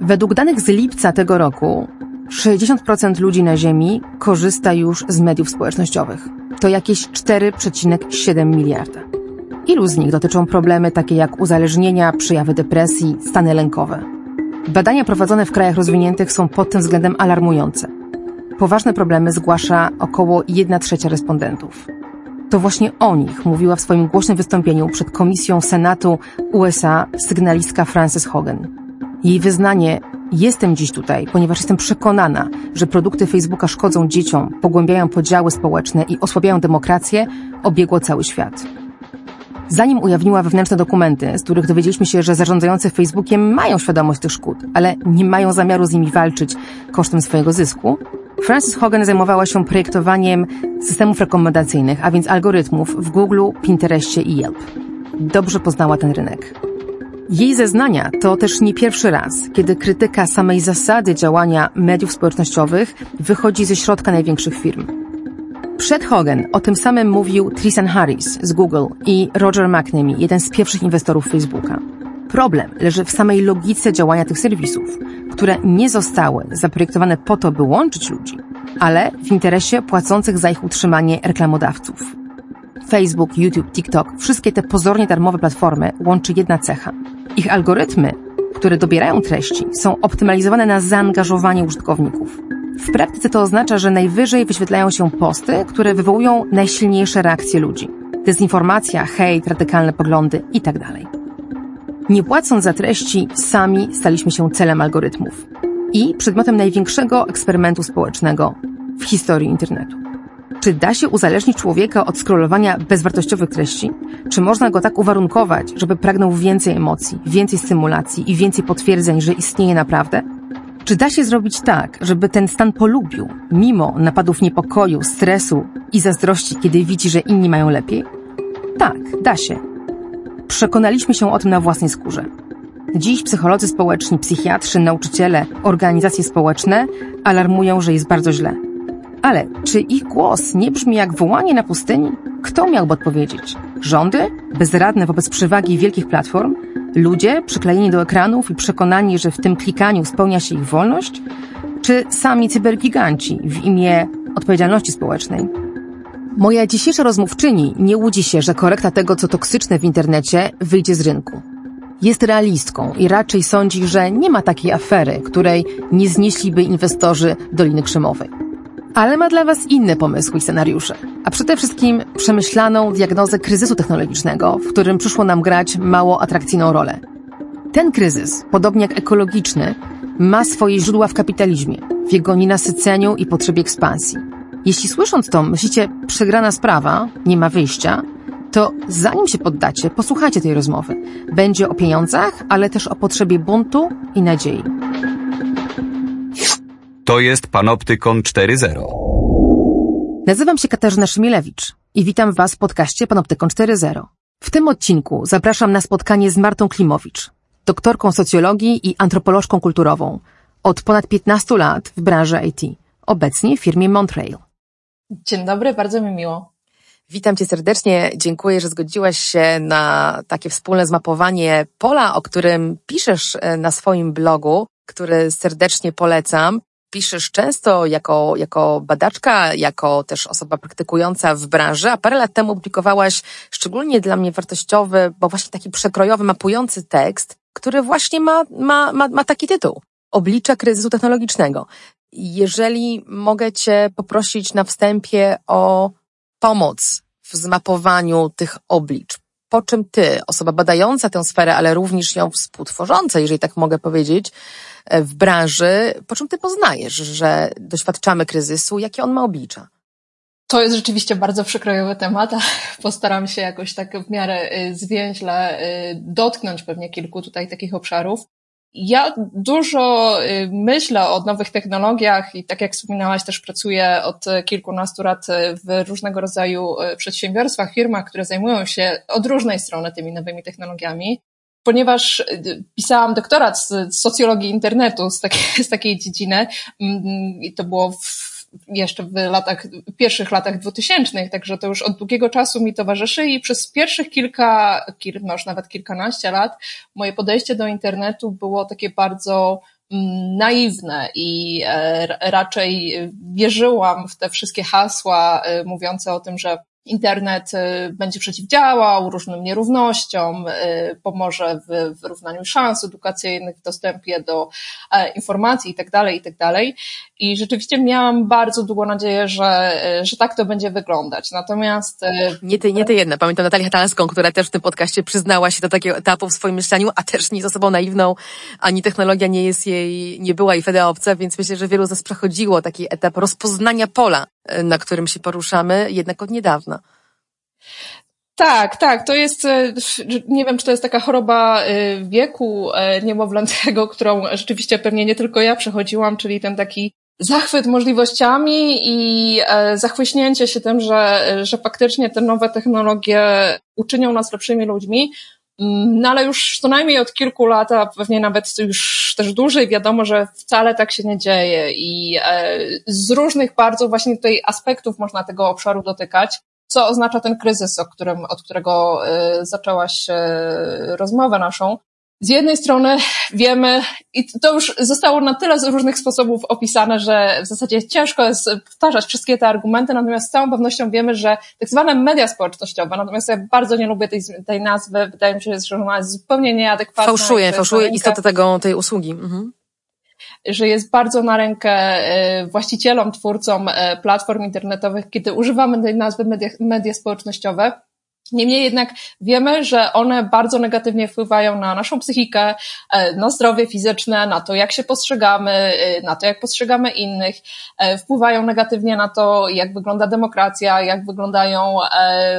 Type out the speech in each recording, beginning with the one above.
Według danych z lipca tego roku 60% ludzi na Ziemi korzysta już z mediów społecznościowych. To jakieś 4,7 miliarda. Ilu z nich dotyczą problemy takie jak uzależnienia, przejawy depresji, stany lękowe? Badania prowadzone w krajach rozwiniętych są pod tym względem alarmujące. Poważne problemy zgłasza około 1 trzecia respondentów. To właśnie o nich mówiła w swoim głośnym wystąpieniu przed Komisją Senatu USA sygnalistka Frances Hogan. Jej wyznanie Jestem dziś tutaj, ponieważ jestem przekonana, że produkty Facebooka szkodzą dzieciom, pogłębiają podziały społeczne i osłabiają demokrację, obiegło cały świat. Zanim ujawniła wewnętrzne dokumenty, z których dowiedzieliśmy się, że zarządzający Facebookiem mają świadomość tych szkód, ale nie mają zamiaru z nimi walczyć kosztem swojego zysku, Frances Hogan zajmowała się projektowaniem systemów rekomendacyjnych, a więc algorytmów w Google, Pinterestie i Yelp. Dobrze poznała ten rynek. Jej zeznania to też nie pierwszy raz, kiedy krytyka samej zasady działania mediów społecznościowych wychodzi ze środka największych firm. Przed Hogan o tym samym mówił Tristan Harris z Google i Roger McNamee, jeden z pierwszych inwestorów Facebooka. Problem leży w samej logice działania tych serwisów, które nie zostały zaprojektowane po to, by łączyć ludzi, ale w interesie płacących za ich utrzymanie reklamodawców. Facebook, YouTube, TikTok, wszystkie te pozornie darmowe platformy łączy jedna cecha. Ich algorytmy, które dobierają treści, są optymalizowane na zaangażowanie użytkowników. W praktyce to oznacza, że najwyżej wyświetlają się posty, które wywołują najsilniejsze reakcje ludzi. Dezinformacja, hejt, radykalne poglądy itd. Nie płacąc za treści, sami staliśmy się celem algorytmów i przedmiotem największego eksperymentu społecznego w historii internetu. Czy da się uzależnić człowieka od scrollowania bezwartościowych treści? Czy można go tak uwarunkować, żeby pragnął więcej emocji, więcej stymulacji i więcej potwierdzeń, że istnieje naprawdę? Czy da się zrobić tak, żeby ten stan polubił, mimo napadów niepokoju, stresu i zazdrości, kiedy widzi, że inni mają lepiej? Tak, da się. Przekonaliśmy się o tym na własnej skórze. Dziś psycholodzy społeczni, psychiatrzy, nauczyciele, organizacje społeczne alarmują, że jest bardzo źle. Ale czy ich głos nie brzmi jak wołanie na pustyni? Kto miałby odpowiedzieć? Rządy? Bezradne wobec przewagi wielkich platform? Ludzie przyklejeni do ekranów i przekonani, że w tym klikaniu spełnia się ich wolność? Czy sami cybergiganci w imię odpowiedzialności społecznej? Moja dzisiejsza rozmówczyni nie łudzi się, że korekta tego, co toksyczne w internecie, wyjdzie z rynku. Jest realistką i raczej sądzi, że nie ma takiej afery, której nie znieśliby inwestorzy Doliny Krzemowej. Ale ma dla Was inne pomysły i scenariusze. A przede wszystkim przemyślaną diagnozę kryzysu technologicznego, w którym przyszło nam grać mało atrakcyjną rolę. Ten kryzys, podobnie jak ekologiczny, ma swoje źródła w kapitalizmie, w jego nienasyceniu i potrzebie ekspansji. Jeśli słysząc to myślicie przegrana sprawa, nie ma wyjścia, to zanim się poddacie, posłuchajcie tej rozmowy. Będzie o pieniądzach, ale też o potrzebie buntu i nadziei. To jest Panoptykon 4.0. Nazywam się Katarzyna Szymilewicz i witam Was w podcaście Panoptykon 4.0. W tym odcinku zapraszam na spotkanie z Martą Klimowicz, doktorką socjologii i antropolożką kulturową, od ponad 15 lat w branży IT, obecnie w firmie Montreal. Dzień dobry, bardzo mi miło. Witam Cię serdecznie. Dziękuję, że zgodziłaś się na takie wspólne zmapowanie pola, o którym piszesz e, na swoim blogu, który serdecznie polecam. Piszesz często jako, jako badaczka, jako też osoba praktykująca w branży, a parę lat temu publikowałaś szczególnie dla mnie wartościowy, bo właśnie taki przekrojowy, mapujący tekst, który właśnie ma, ma, ma, ma taki tytuł. Oblicze kryzysu technologicznego. Jeżeli mogę Cię poprosić na wstępie o pomoc w zmapowaniu tych oblicz. Po czym ty, osoba badająca tę sferę, ale również ją współtworząca, jeżeli tak mogę powiedzieć, e, w branży, po czym ty poznajesz, że doświadczamy kryzysu, jakie on ma oblicza? To jest rzeczywiście bardzo przekrojowy temat, a postaram się jakoś tak w miarę y, zwięźle y, dotknąć pewnie kilku tutaj takich obszarów. Ja dużo y, myślę o nowych technologiach i tak jak wspominałaś, też pracuję od kilkunastu lat w różnego rodzaju y, przedsiębiorstwach, firmach, które zajmują się od różnej strony tymi nowymi technologiami. Ponieważ y, pisałam doktorat z socjologii internetu, z takiej, z takiej dziedziny, mm, i to było w jeszcze w latach, pierwszych latach dwutysięcznych, także to już od długiego czasu mi towarzyszy i przez pierwszych kilka, kil, no już nawet kilkanaście lat moje podejście do internetu było takie bardzo mm, naiwne i e, raczej wierzyłam w te wszystkie hasła e, mówiące o tym, że Internet y, będzie przeciwdziałał różnym nierównościom, y, pomoże w wyrównaniu szans edukacyjnych, w dostępie do e, informacji itd., tak itd. Tak I rzeczywiście miałam bardzo długo nadzieję, że, y, że tak to będzie wyglądać. Natomiast... Nie ty, nie ty jedna. Pamiętam Natalię Hatalską, która też w tym podcaście przyznała się do takiego etapu w swoim myśleniu, a też nie jest osobą naiwną, ani technologia nie jest jej, nie była i wtedy obca, więc myślę, że wielu z nas przechodziło taki etap rozpoznania pola na którym się poruszamy, jednak od niedawna. Tak, tak, to jest, e, nie wiem, czy to jest taka choroba e, wieku e, niemowlęcego, którą rzeczywiście pewnie nie tylko ja przechodziłam, czyli ten taki zachwyt możliwościami i zachwyśnięcie się tym, że, że faktycznie te nowe technologie uczynią nas lepszymi ludźmi. Mm, no ale już co najmniej od kilku lat, a pewnie nawet już też dłużej wiadomo, że wcale tak się nie dzieje i z różnych bardzo właśnie tutaj aspektów można tego obszaru dotykać co oznacza ten kryzys, o którym, od którego y, zaczęłaś rozmowę naszą. Z jednej strony wiemy, i to już zostało na tyle z różnych sposobów opisane, że w zasadzie ciężko jest powtarzać wszystkie te argumenty, natomiast z całą pewnością wiemy, że tak zwane media społecznościowe, natomiast ja bardzo nie lubię tej, tej nazwy, wydaje mi się, że ona jest zupełnie nieadekwatna. Fałszuje, fałszuje istotę tego, tej usługi. Mhm że jest bardzo na rękę e, właścicielom, twórcom e, platform internetowych, kiedy używamy tej nazwy media, media społecznościowe. Niemniej jednak wiemy, że one bardzo negatywnie wpływają na naszą psychikę, e, na zdrowie fizyczne, na to, jak się postrzegamy, na to, jak postrzegamy innych, wpływają negatywnie na to, jak wygląda demokracja, jak wyglądają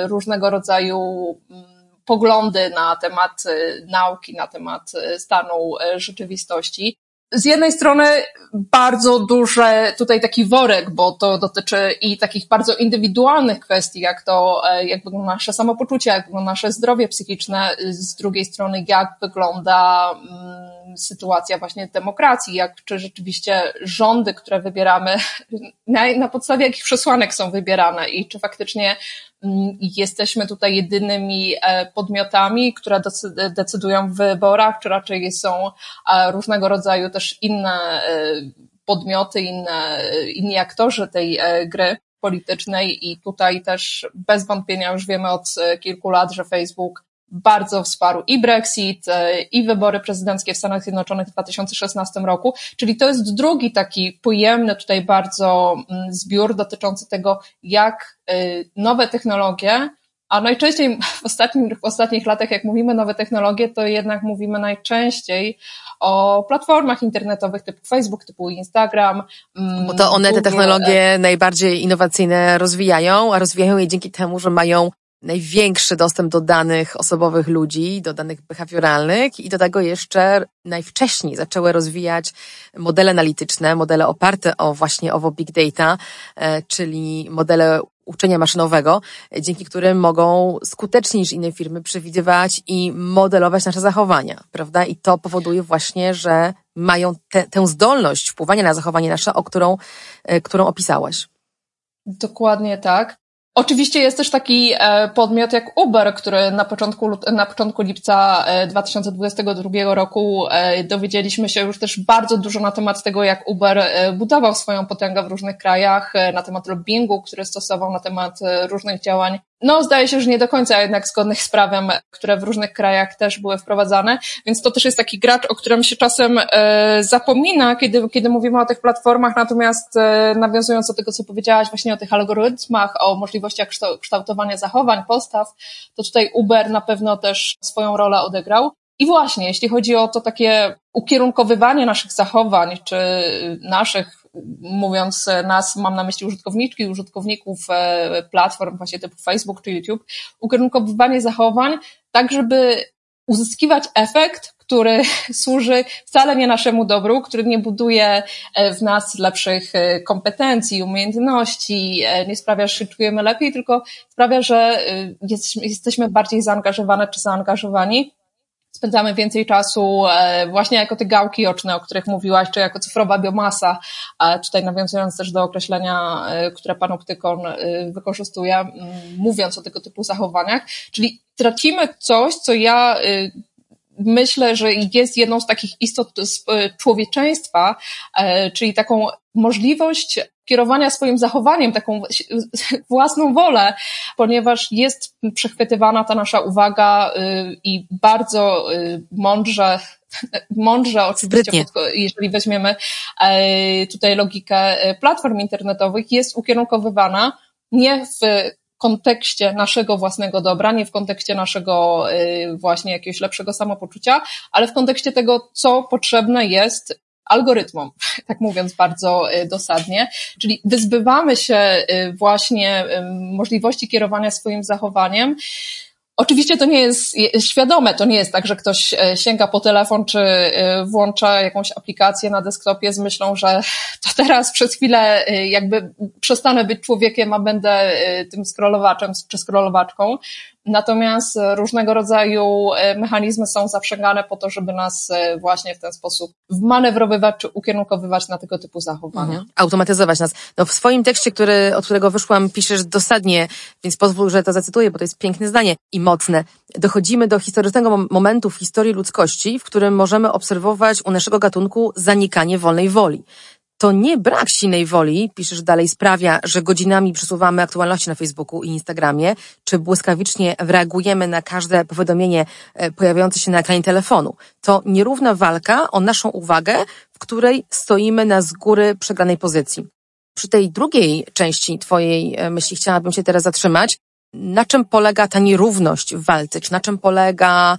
różnego rodzaju mm, poglądy na temat nauki, na temat stanu rzeczywistości z jednej strony bardzo duży tutaj taki worek, bo to dotyczy i takich bardzo indywidualnych kwestii, jak to, e, jak wygląda nasze samopoczucie, jak wygląda nasze zdrowie psychiczne, z drugiej strony jak wygląda mm, sytuacja właśnie demokracji, jak czy rzeczywiście rządy, które wybieramy, na, na podstawie jakich przesłanek są wybierane i czy faktycznie Mm, jesteśmy tutaj jedynymi e, podmiotami, które decydują w wyborach, czy raczej są e, różnego rodzaju też inne e, podmioty, inne, inni aktorzy tej gry politycznej i tutaj też bez wątpienia już wiemy od kilku lat, że Facebook bardzo wsparł i Brexit, e, i wybory prezydenckie w Stanach Zjednoczonych w 2016 roku, czyli to jest drugi taki pojemny tutaj bardzo mm, zbiór dotyczący tego, jak e, nowe technologie, a najczęściej w, ostatnim, w ostatnich latach, jak mówimy nowe technologie, to jednak mówimy najczęściej o platformach internetowych typu Facebook, typu Instagram. Mm, Bo to one Google. te technologie najbardziej innowacyjne rozwijają, a rozwijają je dzięki temu, że mają największy dostęp do danych osobowych ludzi, do danych behawioralnych i do tego jeszcze najwcześniej zaczęły rozwijać modele analityczne, modele oparte o właśnie owo big data, e, czyli modele uczenia maszynowego, dzięki którym mogą skuteczniej niż inne firmy przewidywać i modelować nasze zachowania, prawda? I to powoduje właśnie, że mają te, tę zdolność wpływania na zachowanie nasze, o którą, e, którą opisałaś. Dokładnie tak. Oczywiście jest też taki e, podmiot jak Uber, który na początku, na początku lipca 2022 e, roku e, dowiedzieliśmy się już też bardzo dużo na temat tego, jak Uber budował swoją potęgę w różnych krajach, na temat lobbingu, który stosował, na temat różnych działań no, zdaje się, że nie do końca jednak zgodnych z prawem, które w różnych krajach też były wprowadzane, więc to też jest taki gracz, o którym się czasem e, zapomina, kiedy, kiedy mówimy o tych platformach, natomiast e, nawiązując do tego, co powiedziałaś właśnie o tych algorytmach, o możliwościach kształtowania zachowań, postaw, to tutaj Uber na pewno też swoją rolę odegrał. I właśnie, jeśli chodzi o to takie ukierunkowywanie naszych zachowań, czy naszych mówiąc nas, mam na myśli użytkowniczki, użytkowników e, platform właśnie typu Facebook czy YouTube, ukierunkowywanie zachowań, tak żeby uzyskiwać efekt, który służy wcale nie naszemu dobru, który nie buduje e, w nas lepszych e, kompetencji, umiejętności, nie sprawia, że czujemy lepiej, tylko sprawia, że jesteśmy bardziej zaangażowane czy zaangażowani spędzamy więcej czasu e, właśnie jako te gałki oczne, o których mówiłaś, czy jako cyfrowa biomasa, tutaj nawiązując też do określenia, e, które pan Optykon e, wykorzystuje, mówiąc o tego typu zachowaniach, czyli tracimy coś, co ja myślę, że jest jedną z takich istot człowieczeństwa, czyli taką możliwość kierowania swoim zachowaniem, taką własną wolę, ponieważ jest przechwytywana ta nasza uwaga y, i bardzo mądrze mądrze oczywiście, jeżeli weźmiemy e, tutaj logikę e, platform internetowych, jest ukierunkowywana nie w kontekście naszego własnego dobra, nie w kontekście naszego e, właśnie jakiegoś lepszego samopoczucia, ale w kontekście tego, co potrzebne jest algorytmom, tak mówiąc bardzo y, dosadnie. Czyli wyzbywamy się y, właśnie y, możliwości kierowania swoim zachowaniem. Oczywiście to nie jest świadome, to nie jest tak, że ktoś sięga po telefon czy włącza jakąś aplikację na desktopie z myślą, że to teraz przez chwilę jakby przestanę być człowiekiem, a będę tym scrollowaczem czy scrollowaczką. Natomiast różnego rodzaju e, mechanizmy są zaprzęgane po to, żeby nas e, właśnie w ten sposób manewrowywać czy ukierunkowywać na tego typu zachowania. Mhm. Automatyzować nas. No w swoim tekście, który, od którego wyszłam, piszesz dosadnie, więc pozwól, że to zacytuję, bo to jest piękne zdanie i mocne. Dochodzimy do historycznego momentu w historii ludzkości, w którym możemy obserwować u naszego gatunku zanikanie wolnej woli to nie brak silnej woli, piszesz dalej, sprawia, że godzinami przesuwamy aktualności na Facebooku i Instagramie, czy błyskawicznie reagujemy na każde powiadomienie e, pojawiające się na ekranie telefonu. To nierówna walka o naszą uwagę, w której stoimy na z góry przegranej pozycji. Przy tej drugiej części Twojej e, myśli chciałabym się teraz zatrzymać, na czym polega ta nierówność w walce? Czy na czym polega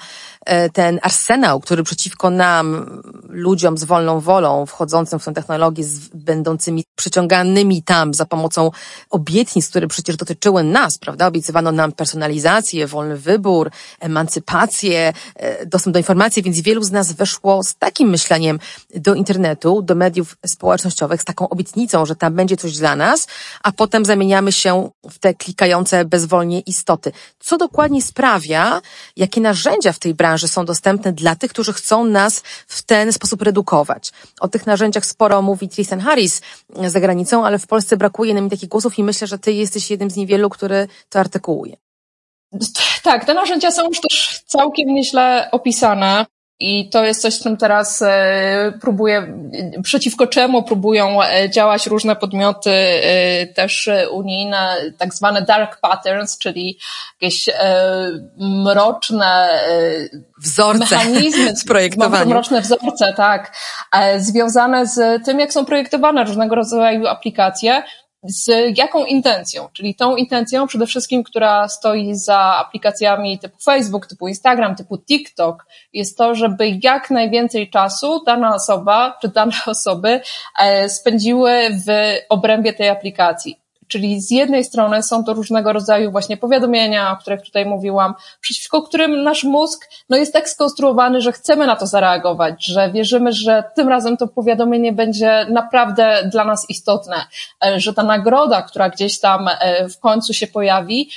ten arsenał, który przeciwko nam, ludziom z wolną wolą, wchodzącym w tę technologię, będącymi przyciąganymi tam za pomocą obietnic, które przecież dotyczyły nas, prawda? Obiecywano nam personalizację, wolny wybór, emancypację, e, dostęp do informacji, więc wielu z nas weszło z takim myśleniem do internetu, do mediów społecznościowych, z taką obietnicą, że tam będzie coś dla nas, a potem zamieniamy się w te klikające bezwolne wolnie istoty. Co dokładnie sprawia, jakie narzędzia w tej branży są dostępne dla tych, którzy chcą nas w ten sposób redukować? O tych narzędziach sporo mówi Tristan Harris za granicą, ale w Polsce brakuje nam takich głosów i myślę, że ty jesteś jednym z niewielu, który to artykułuje. Tak, te narzędzia są już też całkiem nieźle opisane. I to jest coś, z czym teraz e, próbuję, przeciwko czemu próbują e, działać różne podmioty, e, też unijne, tak zwane dark patterns, czyli jakieś mroczne wzorce mechanizmy, mroczne wzorce, tak, związane z tym, jak są projektowane różnego rodzaju aplikacje, z jaką intencją, czyli tą intencją przede wszystkim, która stoi za aplikacjami typu Facebook, typu Instagram, typu TikTok, jest to, żeby jak najwięcej czasu dana osoba czy dane osoby e, spędziły w obrębie tej aplikacji. Czyli z jednej strony są to różnego rodzaju właśnie powiadomienia, o których tutaj mówiłam, przeciwko którym nasz mózg no, jest tak skonstruowany, że chcemy na to zareagować, że wierzymy, że tym razem to powiadomienie będzie naprawdę dla nas istotne, e, że ta nagroda, która gdzieś tam e, w końcu się pojawi,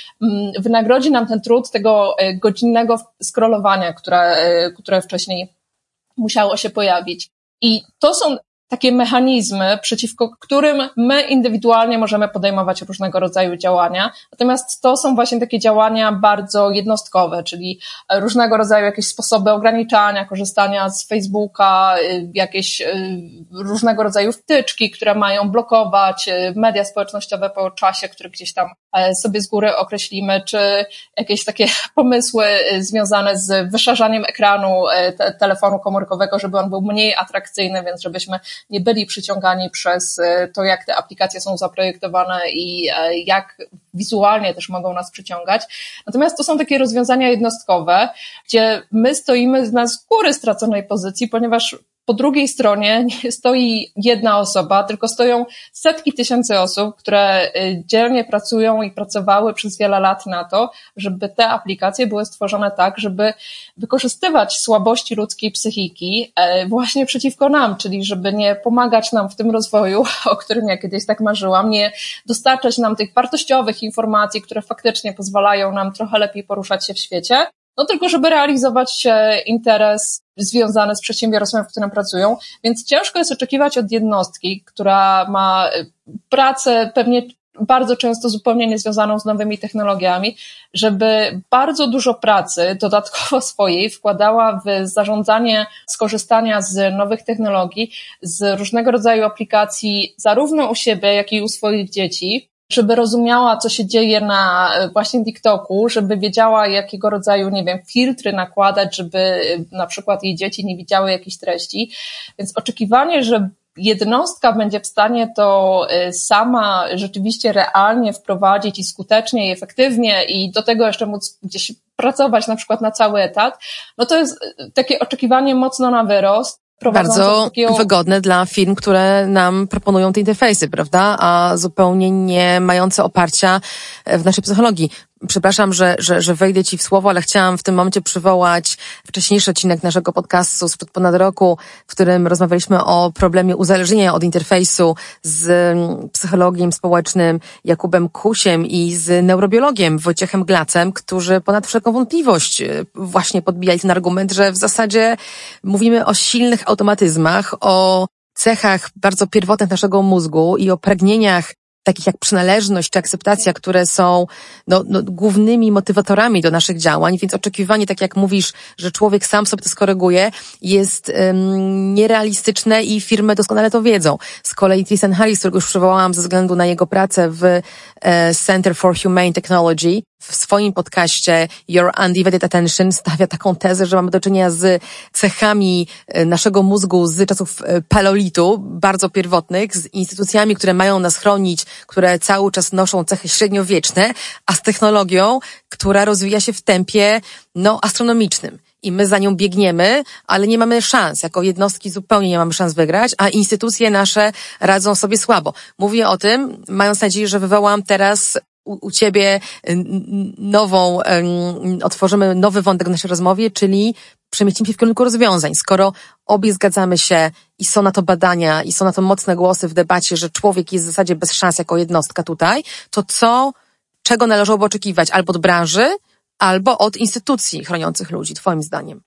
wynagrodzi nam ten trud tego e, godzinnego scrollowania, które, które wcześniej musiało się pojawić. I to są takie mechanizmy, przeciwko którym my indywidualnie możemy podejmować różnego rodzaju działania. Natomiast to są właśnie takie działania bardzo jednostkowe, czyli różnego rodzaju jakieś sposoby ograniczania korzystania z Facebooka, y, jakieś y, różnego rodzaju wtyczki, które mają blokować y, media społecznościowe po czasie, który gdzieś tam e, sobie z góry określimy, czy jakieś takie pomysły związane z wyszarzaniem ekranu e, te telefonu komórkowego, żeby on był mniej atrakcyjny, więc żebyśmy nie byli przyciągani przez e, to, jak te aplikacje są zaprojektowane i e, jak wizualnie też mogą nas przyciągać. Natomiast to są takie rozwiązania jednostkowe, gdzie my stoimy na z góry straconej pozycji, ponieważ po drugiej stronie nie stoi jedna osoba, tylko stoją setki tysięcy osób, które y, dzielnie pracują i pracowały przez wiele lat na to, żeby te aplikacje były stworzone tak, żeby wykorzystywać słabości ludzkiej psychiki e, właśnie przeciwko nam, czyli żeby nie pomagać nam w tym rozwoju, o którym ja kiedyś tak marzyłam, nie dostarczać nam tych wartościowych informacji, które faktycznie pozwalają nam trochę lepiej poruszać się w świecie, no tylko żeby realizować interes związany z przedsiębiorstwem, w którym pracują. Więc ciężko jest oczekiwać od jednostki, która ma pracę pewnie bardzo często zupełnie niezwiązaną z nowymi technologiami, żeby bardzo dużo pracy dodatkowo swojej wkładała w zarządzanie skorzystania z nowych technologii, z różnego rodzaju aplikacji, zarówno u siebie, jak i u swoich dzieci, żeby rozumiała, co się dzieje na właśnie TikToku, żeby wiedziała, jakiego rodzaju, nie wiem, filtry nakładać, żeby na przykład jej dzieci nie widziały jakichś treści. Więc oczekiwanie, że jednostka będzie w stanie to y, sama rzeczywiście realnie wprowadzić i skutecznie i efektywnie i do tego jeszcze móc gdzieś pracować na przykład na cały etat, no to jest takie oczekiwanie mocno na wyrost. Bardzo takiego... wygodne dla firm, które nam proponują te interfejsy, prawda? A zupełnie nie mające oparcia w naszej psychologii przepraszam, że, że, że wejdę Ci w słowo, ale chciałam w tym momencie przywołać wcześniejszy odcinek naszego podcastu sprzed ponad roku, w którym rozmawialiśmy o problemie uzależnienia od interfejsu z mm, psychologiem społecznym Jakubem Kusiem i z neurobiologiem Wojciechem Glacem, którzy ponad wszelką wątpliwość e, właśnie podbijali ten argument, że w zasadzie mówimy o silnych automatyzmach, o cechach bardzo pierwotnych naszego mózgu i o pragnieniach takich jak przynależność czy akceptacja, które są no, no, głównymi motywatorami do naszych działań, więc oczekiwanie, tak jak mówisz, że człowiek sam sobie to skoryguje, jest um, nierealistyczne i firmy doskonale to wiedzą. Z kolei Tristan Harris, którego już przywołałam ze względu na jego pracę w e, Center for Humane Technology, w swoim podcaście Your Undivided Attention stawia taką tezę, że mamy do czynienia z cechami e, naszego mózgu z czasów e, paleolitu, bardzo pierwotnych, z instytucjami, które mają nas chronić, które cały czas noszą cechy średniowieczne, a z technologią, która rozwija się w tempie, no, astronomicznym i my za nią biegniemy, ale nie mamy szans. Jako jednostki zupełnie nie mamy szans wygrać, a instytucje nasze radzą sobie słabo. Mówię o tym, mając nadzieję, że wywołam teraz u, u ciebie nową, um, otworzymy nowy wątek w naszej rozmowie, czyli przemieścimy się w kierunku rozwiązań. Skoro obie zgadzamy się i są na to badania i są na to mocne głosy w debacie, że człowiek jest w zasadzie bez szans jako jednostka tutaj, to co, czego należałoby oczekiwać albo od branży, albo od instytucji chroniących ludzi, twoim zdaniem?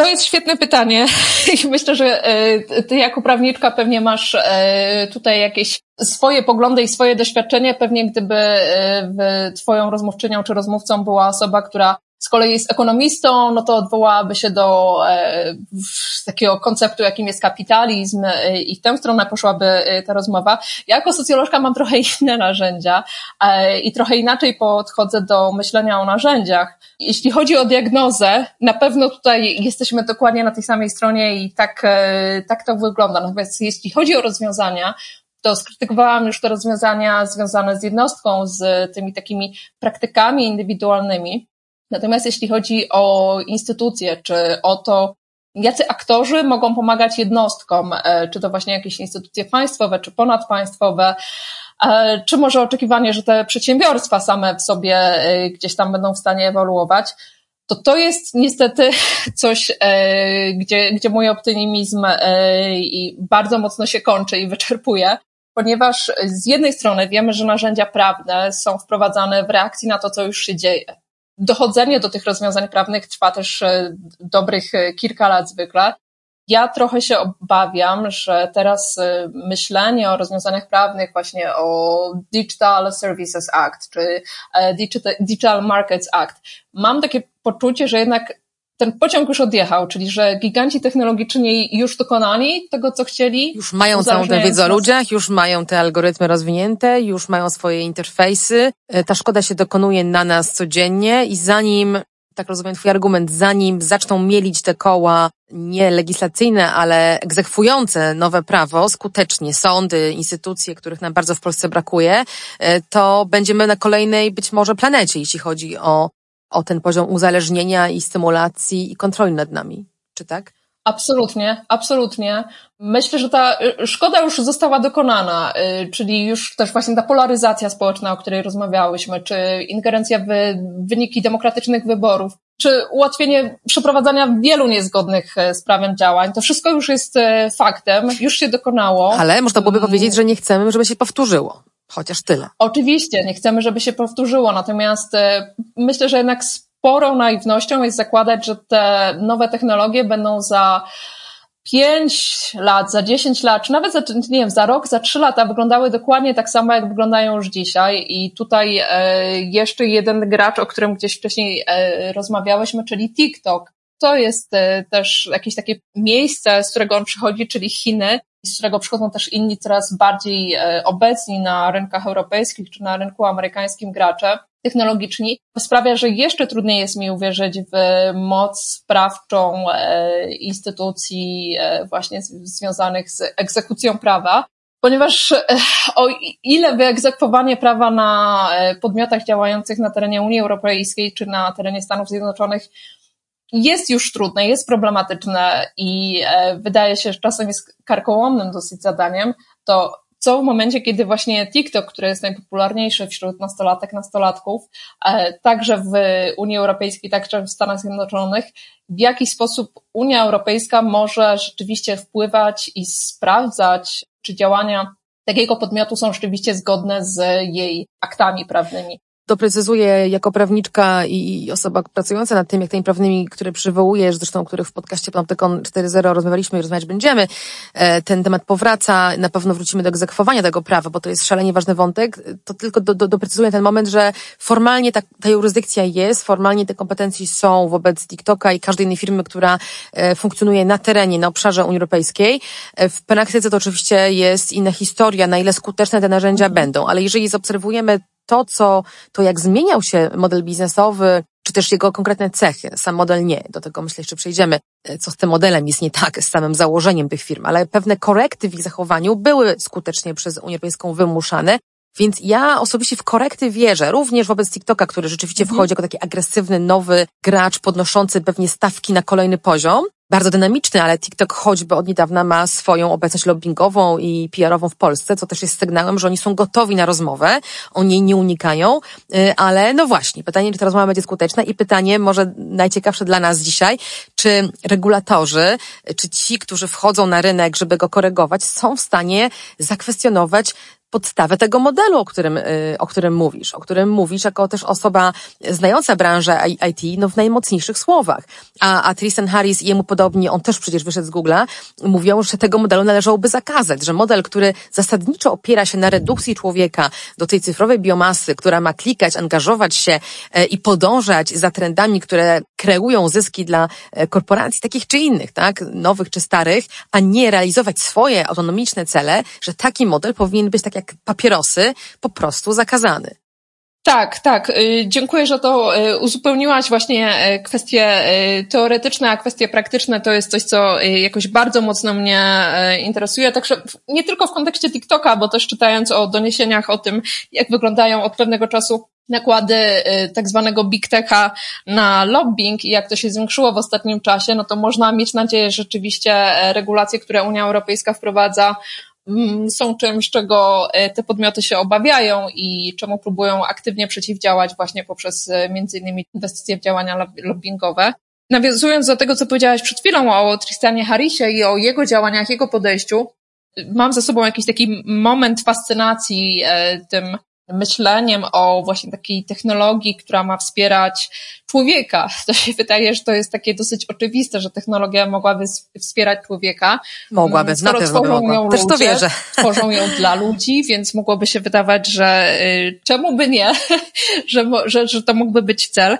To jest świetne pytanie myślę, że e, ty jako prawniczka pewnie masz e, tutaj jakieś swoje poglądy i swoje doświadczenie. Pewnie gdyby e, twoją rozmówczynią czy rozmówcą była osoba, która z kolei jest ekonomistą, no to odwołałaby się do e, takiego konceptu, jakim jest kapitalizm e, i w tę stronę poszłaby e, ta rozmowa. Ja jako socjolożka mam trochę inne narzędzia e, i trochę inaczej podchodzę do myślenia o narzędziach. Jeśli chodzi o diagnozę, na pewno tutaj jesteśmy dokładnie na tej samej stronie i tak, e, tak to wygląda. Natomiast jeśli chodzi o rozwiązania, to skrytykowałam już te rozwiązania związane z jednostką, z tymi takimi praktykami indywidualnymi. Natomiast jeśli chodzi o instytucje, czy o to, jacy aktorzy mogą pomagać jednostkom, e, czy to właśnie jakieś instytucje państwowe, czy ponadpaństwowe, e, czy może oczekiwanie, że te przedsiębiorstwa same w sobie e, gdzieś tam będą w stanie ewoluować, to to jest niestety coś, gdzie, gdzie mój optymizm bardzo mocno się kończy i wyczerpuje, ponieważ z jednej strony wiemy, że narzędzia prawne są wprowadzane w reakcji na to, co już się dzieje dochodzenie do tych rozwiązań prawnych trwa też e, dobrych e, kilka lat zwykle. Ja trochę się obawiam, że teraz e, myślenie o rozwiązaniach prawnych, właśnie o Digital Services Act czy Digital Markets Act, mam takie poczucie, że jednak ten pociąg już odjechał, czyli że giganci technologiczni już dokonali tego, co chcieli. Już mają całą tę wiedzę o ludziach, już mają te algorytmy rozwinięte, już mają swoje interfejsy. E, ta szkoda się dokonuje na nas codziennie i zanim tak rozumiem twój argument, zanim zaczną mielić te koła nie legislacyjne, ale egzekwujące nowe prawo skutecznie, sądy, instytucje, których nam bardzo w Polsce brakuje, e, to będziemy na kolejnej być może planecie, jeśli chodzi o o ten poziom uzależnienia i stymulacji i kontroli nad nami. Czy tak? Absolutnie, absolutnie. Myślę, że ta y, szkoda już została dokonana, y, czyli już też właśnie ta polaryzacja społeczna, o której rozmawiałyśmy, czy ingerencja w wyniki demokratycznych wyborów, czy ułatwienie przeprowadzania wielu niezgodnych e, z prawem działań. To wszystko już jest e, faktem, już się dokonało. Ale można byłoby mm. powiedzieć, że nie chcemy, żeby się powtórzyło. Chociaż tyle. Oczywiście, nie chcemy, żeby się powtórzyło, natomiast e, myślę, że jednak sporą naiwnością jest zakładać, że te nowe technologie będą za pięć lat, za dziesięć lat, czy nawet za, nie wiem, za rok, za trzy lata wyglądały dokładnie tak samo, jak wyglądają już dzisiaj. I tutaj e, jeszcze jeden gracz, o którym gdzieś wcześniej e, rozmawiałyśmy, czyli TikTok. To jest e, też jakieś takie miejsce, z którego on przychodzi, czyli Chiny, z którego przychodzą też inni coraz bardziej e, obecni na rynkach europejskich czy na rynku amerykańskim gracze technologiczni, sprawia, że jeszcze trudniej jest mi uwierzyć w moc sprawczą e, instytucji właśnie związanych z egzekucją prawa, ponieważ o ile wyegzekwowanie prawa na podmiotach działających na terenie Unii Europejskiej czy na terenie Stanów Zjednoczonych jest już trudne, jest problematyczne i e, wydaje się, że czasem jest karkołomnym dosyć zadaniem, to co w momencie, kiedy właśnie TikTok, który jest najpopularniejszy wśród nastolatek, nastolatków, e, także w Unii Europejskiej, także w Stanach Zjednoczonych, w jaki sposób Unia Europejska może rzeczywiście wpływać i sprawdzać, czy działania takiego podmiotu są rzeczywiście zgodne z jej aktami prawnymi doprecyzuję jako prawniczka i osoba pracująca nad tym, jak tymi prawnymi, które przywołujesz, zresztą których w podcaście Panoptykon 4.0 rozmawialiśmy i rozmawiać będziemy, e, ten temat powraca, na pewno wrócimy do egzekwowania tego prawa, bo to jest szalenie ważny wątek, to tylko do, do, doprecyzuję ten moment, że formalnie ta, ta jurysdykcja jest, formalnie te kompetencje są wobec TikToka i każdej innej firmy, która e, funkcjonuje na terenie, na obszarze Unii Europejskiej. E, w praktyce to oczywiście jest inna historia, na ile skuteczne te narzędzia mhm. będą, ale jeżeli zaobserwujemy to, co, to jak zmieniał się model biznesowy, czy też jego konkretne cechy. Sam model nie. Do tego myślę jeszcze przejdziemy, e, co z tym modelem jest nie tak, z samym założeniem tych firm, ale pewne korekty w ich zachowaniu były skutecznie przez Unię Europejską wymuszane. Więc ja osobiście w korekty wierzę, również wobec TikToka, który rzeczywiście mhm. wchodzi jako taki agresywny, nowy gracz, podnoszący pewnie stawki na kolejny poziom bardzo dynamiczny, ale TikTok choćby od niedawna ma swoją obecność lobbyingową i PR-ową w Polsce, co też jest sygnałem, że oni są gotowi na rozmowę, oni jej nie unikają, y, ale no właśnie, pytanie, czy ta rozmowa będzie skuteczna i pytanie może najciekawsze dla nas dzisiaj, czy regulatorzy, czy ci, którzy wchodzą na rynek, żeby go korygować, są w stanie zakwestionować podstawę tego modelu, o którym, y, o którym mówisz, o którym mówisz jako też osoba znająca branżę IT no, w najmocniejszych słowach. A, a Tristan Harris i jemu podobni, on też przecież wyszedł z Google'a, mówią, że tego modelu należałoby zakazać, że model, który zasadniczo opiera się na redukcji człowieka do tej cyfrowej biomasy, która ma klikać, angażować się e, i podążać za trendami, które kreują zyski dla e, korporacji takich czy innych, tak, nowych czy starych, a nie realizować swoje autonomiczne cele, że taki model powinien być tak jak papierosy, po prostu zakazany. Tak, tak. Y, dziękuję, że to y, uzupełniłaś właśnie y, kwestie teoretyczne, a kwestie praktyczne to jest coś, co jakoś bardzo mocno mnie interesuje. Także nie tylko w kontekście TikToka, bo też czytając o doniesieniach o tym, jak wyglądają od pewnego czasu nakłady tak zwanego big techa na lobbying i jak to się zwiększyło w ostatnim czasie, no to można mieć nadzieję, że rzeczywiście regulacje, które Unia Europejska wprowadza, są czymś, czego e, te podmioty się obawiają i czemu próbują aktywnie przeciwdziałać właśnie poprzez e, między innymi inwestycje w działania lobbyingowe. Nawiązując do tego, co powiedziałaś przed chwilą o Tristanie Harrisie i o jego działaniach, jego podejściu, mam za sobą jakiś taki moment fascynacji e, tym myśleniem o właśnie takiej technologii, która ma wspierać człowieka. To się wydaje, że to jest takie dosyć oczywiste, że technologia mogłaby wspierać człowieka. Mogłaby, Skoro na pewno tworzą ją Też ludzie, to wierzę. Tworzą ją dla ludzi, więc mogłoby się wydawać, że y, czemu by nie, że, że, że to mógłby być cel.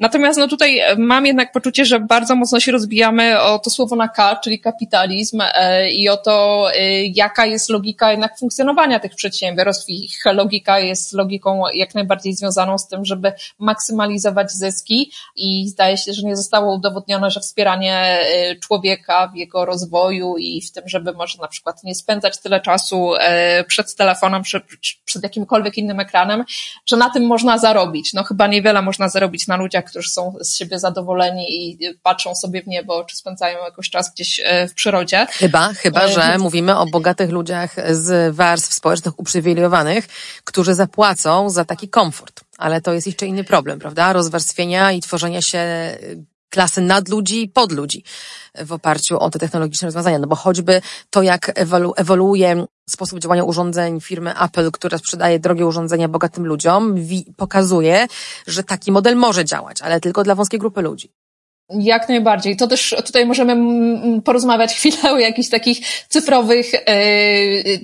Natomiast no tutaj mam jednak poczucie, że bardzo mocno się rozbijamy o to słowo na K, czyli kapitalizm e, i o to, e, jaka jest logika jednak funkcjonowania tych przedsiębiorstw. Ich logika jest logiką jak najbardziej związaną z tym, żeby maksymalizować zyski i zdaje się, że nie zostało udowodnione, że wspieranie e, człowieka w jego rozwoju i w tym, żeby może na przykład nie spędzać tyle czasu przed telefonem, przed, przed jakimkolwiek innym ekranem, że na tym można zarobić. No chyba niewiele można zarobić na ludziach, którzy są z siebie zadowoleni i patrzą sobie w niebo, czy spędzają jakoś czas gdzieś e, w przyrodzie. Chyba, chyba, że e, mówimy o bogatych ludziach z warstw społecznych uprzywilejowanych, którzy zapłacą za taki komfort. Ale to jest jeszcze inny problem, prawda? Rozwarstwienia i tworzenia się klasy nadludzi i podludzi w oparciu o te technologiczne rozwiązania. No bo choćby to, jak ewolu ewoluuje sposób działania urządzeń firmy Apple, która sprzedaje drogie urządzenia bogatym ludziom, pokazuje, że taki model może działać, ale tylko dla wąskiej grupy ludzi. Jak najbardziej. To też tutaj możemy porozmawiać chwilę o jakichś takich cyfrowych e,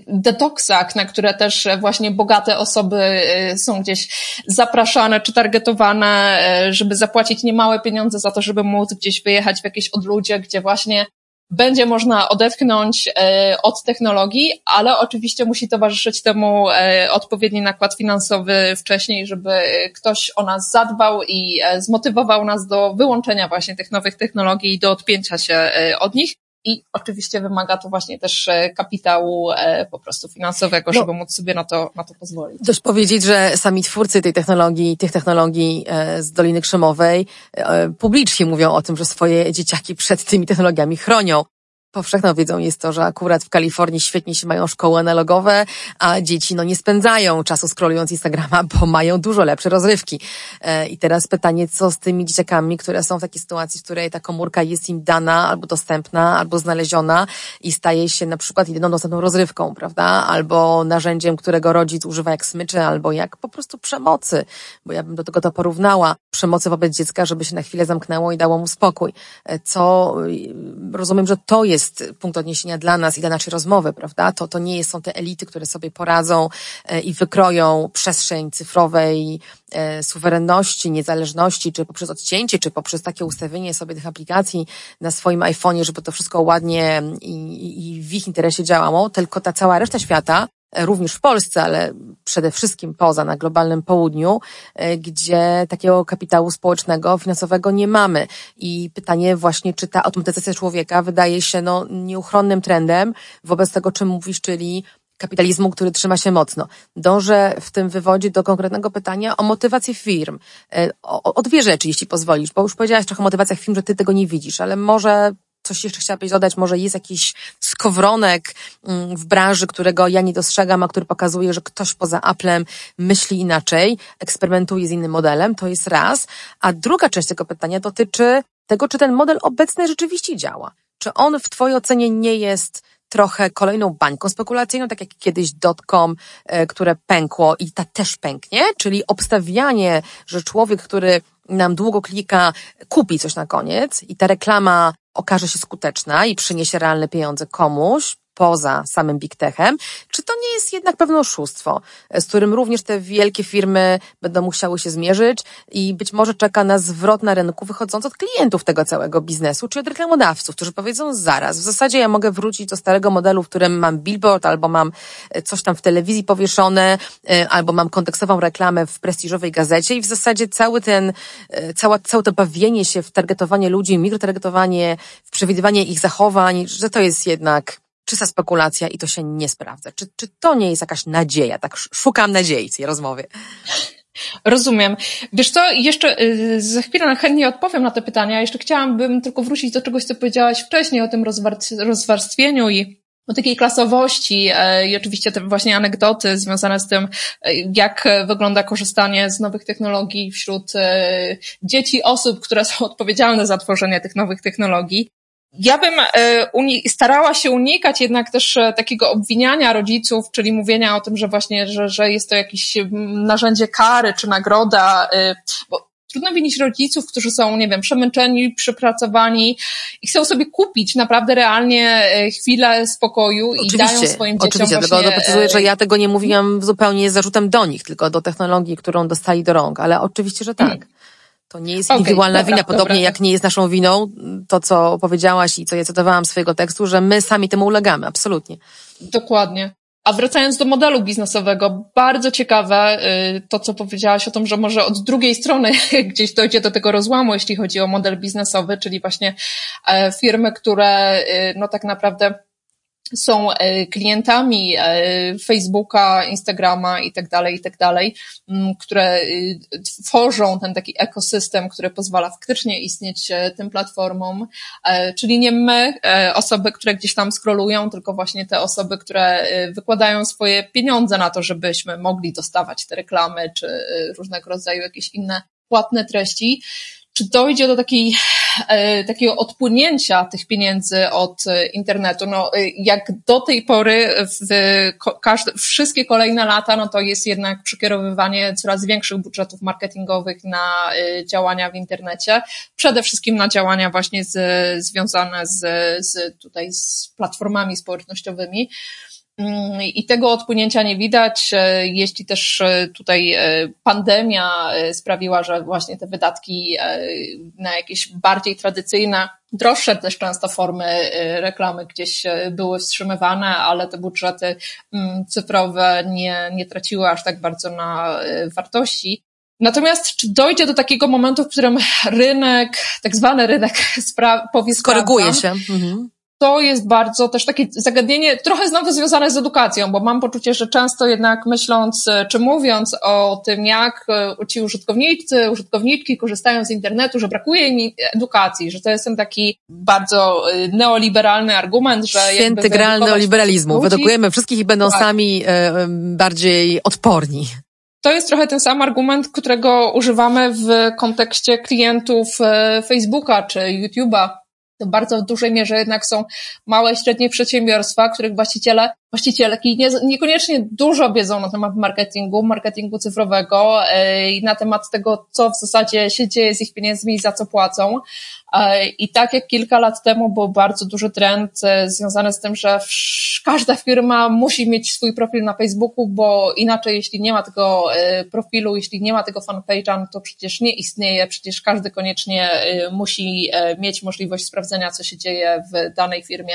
detoksach, na które też właśnie bogate osoby e, są gdzieś zapraszane czy targetowane, e, żeby zapłacić niemałe pieniądze za to, żeby móc gdzieś wyjechać w jakieś odludzie, gdzie właśnie będzie można odetchnąć e, od technologii, ale oczywiście musi towarzyszyć temu e, odpowiedni nakład finansowy wcześniej, żeby ktoś o nas zadbał i e, zmotywował nas do wyłączenia właśnie tych nowych technologii i do odpięcia się od nich. I oczywiście wymaga to właśnie też e, kapitału e, po prostu finansowego, no, żeby móc sobie na to, na to pozwolić. Dość powiedzieć, że sami twórcy tej technologii, tych technologii e, z Doliny Krzemowej publicznie mówią o tym, że swoje dzieciaki przed tymi technologiami chronią powszechną wiedzą jest to, że akurat w Kalifornii świetnie się mają szkoły analogowe, a dzieci no nie spędzają czasu scrollując Instagrama, bo mają dużo lepsze rozrywki. E, I teraz pytanie, co z tymi dzieciakami, które są w takiej sytuacji, w której ta komórka jest im dana, albo dostępna, albo znaleziona i staje się na przykład jedyną dostępną rozrywką, prawda? Albo narzędziem, którego rodzic używa jak smyczy, albo jak po prostu przemocy, bo ja bym do tego to porównała. Przemocy wobec dziecka, żeby się na chwilę zamknęło i dało mu spokój. E, co rozumiem, że to jest jest punkt odniesienia dla nas i dla naszej rozmowy, prawda? To, to nie są te elity, które sobie poradzą e, i wykroją przestrzeń cyfrowej e, suwerenności, niezależności, czy poprzez odcięcie, czy poprzez takie ustawienie sobie tych aplikacji na swoim iPhone'ie, żeby to wszystko ładnie i, i w ich interesie działało, tylko ta cała reszta świata również w Polsce, ale przede wszystkim poza, na globalnym południu, e, gdzie takiego kapitału społecznego, finansowego nie mamy. I pytanie właśnie, czy ta automatyzacja człowieka wydaje się no, nieuchronnym trendem wobec tego, czym mówisz, czyli kapitalizmu, który trzyma się mocno. Dążę w tym wywodzie do konkretnego pytania o motywację firm. E, o, o dwie rzeczy, jeśli pozwolisz, bo już powiedziałaś trochę o motywacjach firm, że ty tego nie widzisz, ale może coś jeszcze chciałabyś dodać? Może jest jakiś skowronek mm, w branży, którego ja nie dostrzegam, a który pokazuje, że ktoś poza Applem myśli inaczej, eksperymentuje z innym modelem? To jest raz. A druga część tego pytania dotyczy tego, czy ten model obecny rzeczywiście działa. Czy on w Twojej ocenie nie jest trochę kolejną bańką spekulacyjną, tak jak kiedyś dotcom, e, które pękło i ta też pęknie, czyli obstawianie, że człowiek, który nam długo klika, kupi coś na koniec i ta reklama okaże się skuteczna i przyniesie realne pieniądze komuś, poza samym Big Techem, czy to nie jest jednak pewne oszustwo, z którym również te wielkie firmy będą musiały się zmierzyć i być może czeka na zwrot na rynku wychodząc od klientów tego całego biznesu, czy od reklamodawców, którzy powiedzą zaraz, w zasadzie ja mogę wrócić do starego modelu, w którym mam billboard, albo mam e, coś tam w telewizji powieszone, e, albo mam kontekstową reklamę w prestiżowej gazecie i w zasadzie cały ten, e, cała, całe to bawienie się w targetowanie ludzi, mikrotargetowanie, w przewidywanie ich zachowań, że to jest jednak czysta spekulacja i to się nie sprawdza. Czy, czy to nie jest jakaś nadzieja? Tak szukam nadziei w tej rozmowie. Rozumiem. Wiesz co, jeszcze y, za chwilę chętnie odpowiem na te pytania. Jeszcze chciałabym tylko wrócić do czegoś, co powiedziałaś wcześniej o tym rozwarstwieniu i o takiej klasowości e, i oczywiście te właśnie anegdoty związane z tym, e, jak wygląda korzystanie z nowych technologii wśród e, dzieci, osób, które są odpowiedzialne za tworzenie tych nowych technologii. Ja bym e, starała się unikać jednak też e, takiego obwiniania rodziców, czyli mówienia o tym, że właśnie, że, że jest to jakieś narzędzie kary czy nagroda, e, bo trudno winić rodziców, którzy są, nie wiem, przemęczeni, przepracowani i chcą sobie kupić naprawdę realnie chwilę spokoju oczywiście, i dają swoim dzieciom Oczywiście, właśnie... dlatego doprecyzuję, że ja tego nie mówiłam zupełnie z zarzutem do nich, tylko do technologii, którą dostali do rąk, ale oczywiście, że tak. Hmm. To nie jest indywidualna okay, wina, podobnie dobra. jak nie jest naszą winą to, co powiedziałaś i co ja cytowałam swojego tekstu, że my sami temu ulegamy, absolutnie. Dokładnie. A wracając do modelu biznesowego, bardzo ciekawe y, to, co powiedziałaś o tym, że może od drugiej strony gdzieś dojdzie do tego rozłamu, jeśli chodzi o model biznesowy, czyli właśnie e, firmy, które y, no tak naprawdę są e, klientami e, Facebooka, Instagrama i tak dalej, i tak dalej, które e, tworzą ten taki ekosystem, który pozwala faktycznie istnieć tym platformom, czyli nie my, osoby, które gdzieś tam scrollują, tylko właśnie te osoby, które wykładają swoje pieniądze na to, żebyśmy mogli dostawać te reklamy, czy różnego rodzaju jakieś inne płatne treści. Czy dojdzie do takiej takiego odpłynięcia tych pieniędzy od e, internetu. No, e, jak do tej pory w każde, wszystkie kolejne lata, no to jest jednak przekierowywanie coraz większych budżetów marketingowych na działania w internecie. Przede wszystkim na działania właśnie z, związane z, z tutaj z platformami społecznościowymi. Mm, I tego odpłynięcia nie widać, e, jeśli też e, tutaj e, pandemia sprawiła, że właśnie te wydatki na jakieś bardziej tradycyjne, droższe też często formy reklamy gdzieś były wstrzymywane, ale te budżety mm, cyfrowe nie, nie traciły aż tak bardzo na wartości. Natomiast czy dojdzie do takiego momentu, w którym rynek, tak zwany rynek spra- powie Skoryguje się. Mhm to jest bardzo też takie zagadnienie, trochę znowu związane z edukacją, bo mam poczucie, że często jednak myśląc, e, czy mówiąc o tym, jak e, ci użytkownicy, użytkowniczki korzystają z internetu, że brakuje im edukacji, że to jest ten taki bardzo e, neoliberalny argument, że Święty gral neoliberalizmu. Ludzi, wszystkich i będą tak. sami bardziej odporni. To jest trochę ten sam argument, którego używamy w kontekście klientów Facebooka czy YouTube'a to bardzo w dużej mierze jednak są małe i średnie przedsiębiorstwa, których właściciele, właścicielki nie, niekoniecznie dużo wiedzą na temat marketingu, marketingu cyfrowego e, i na temat tego, co w zasadzie się dzieje z ich pieniędzmi i za co płacą. E, I tak jak kilka lat temu był bardzo duży trend e, związany z tym, że każda firma musi mieć swój profil na Facebooku, bo inaczej jeśli nie ma tego profilu, jeśli nie ma tego fanpage'a, no to przecież nie istnieje, przecież każdy koniecznie musi mieć możliwość sprawdzenia, co się dzieje w danej firmie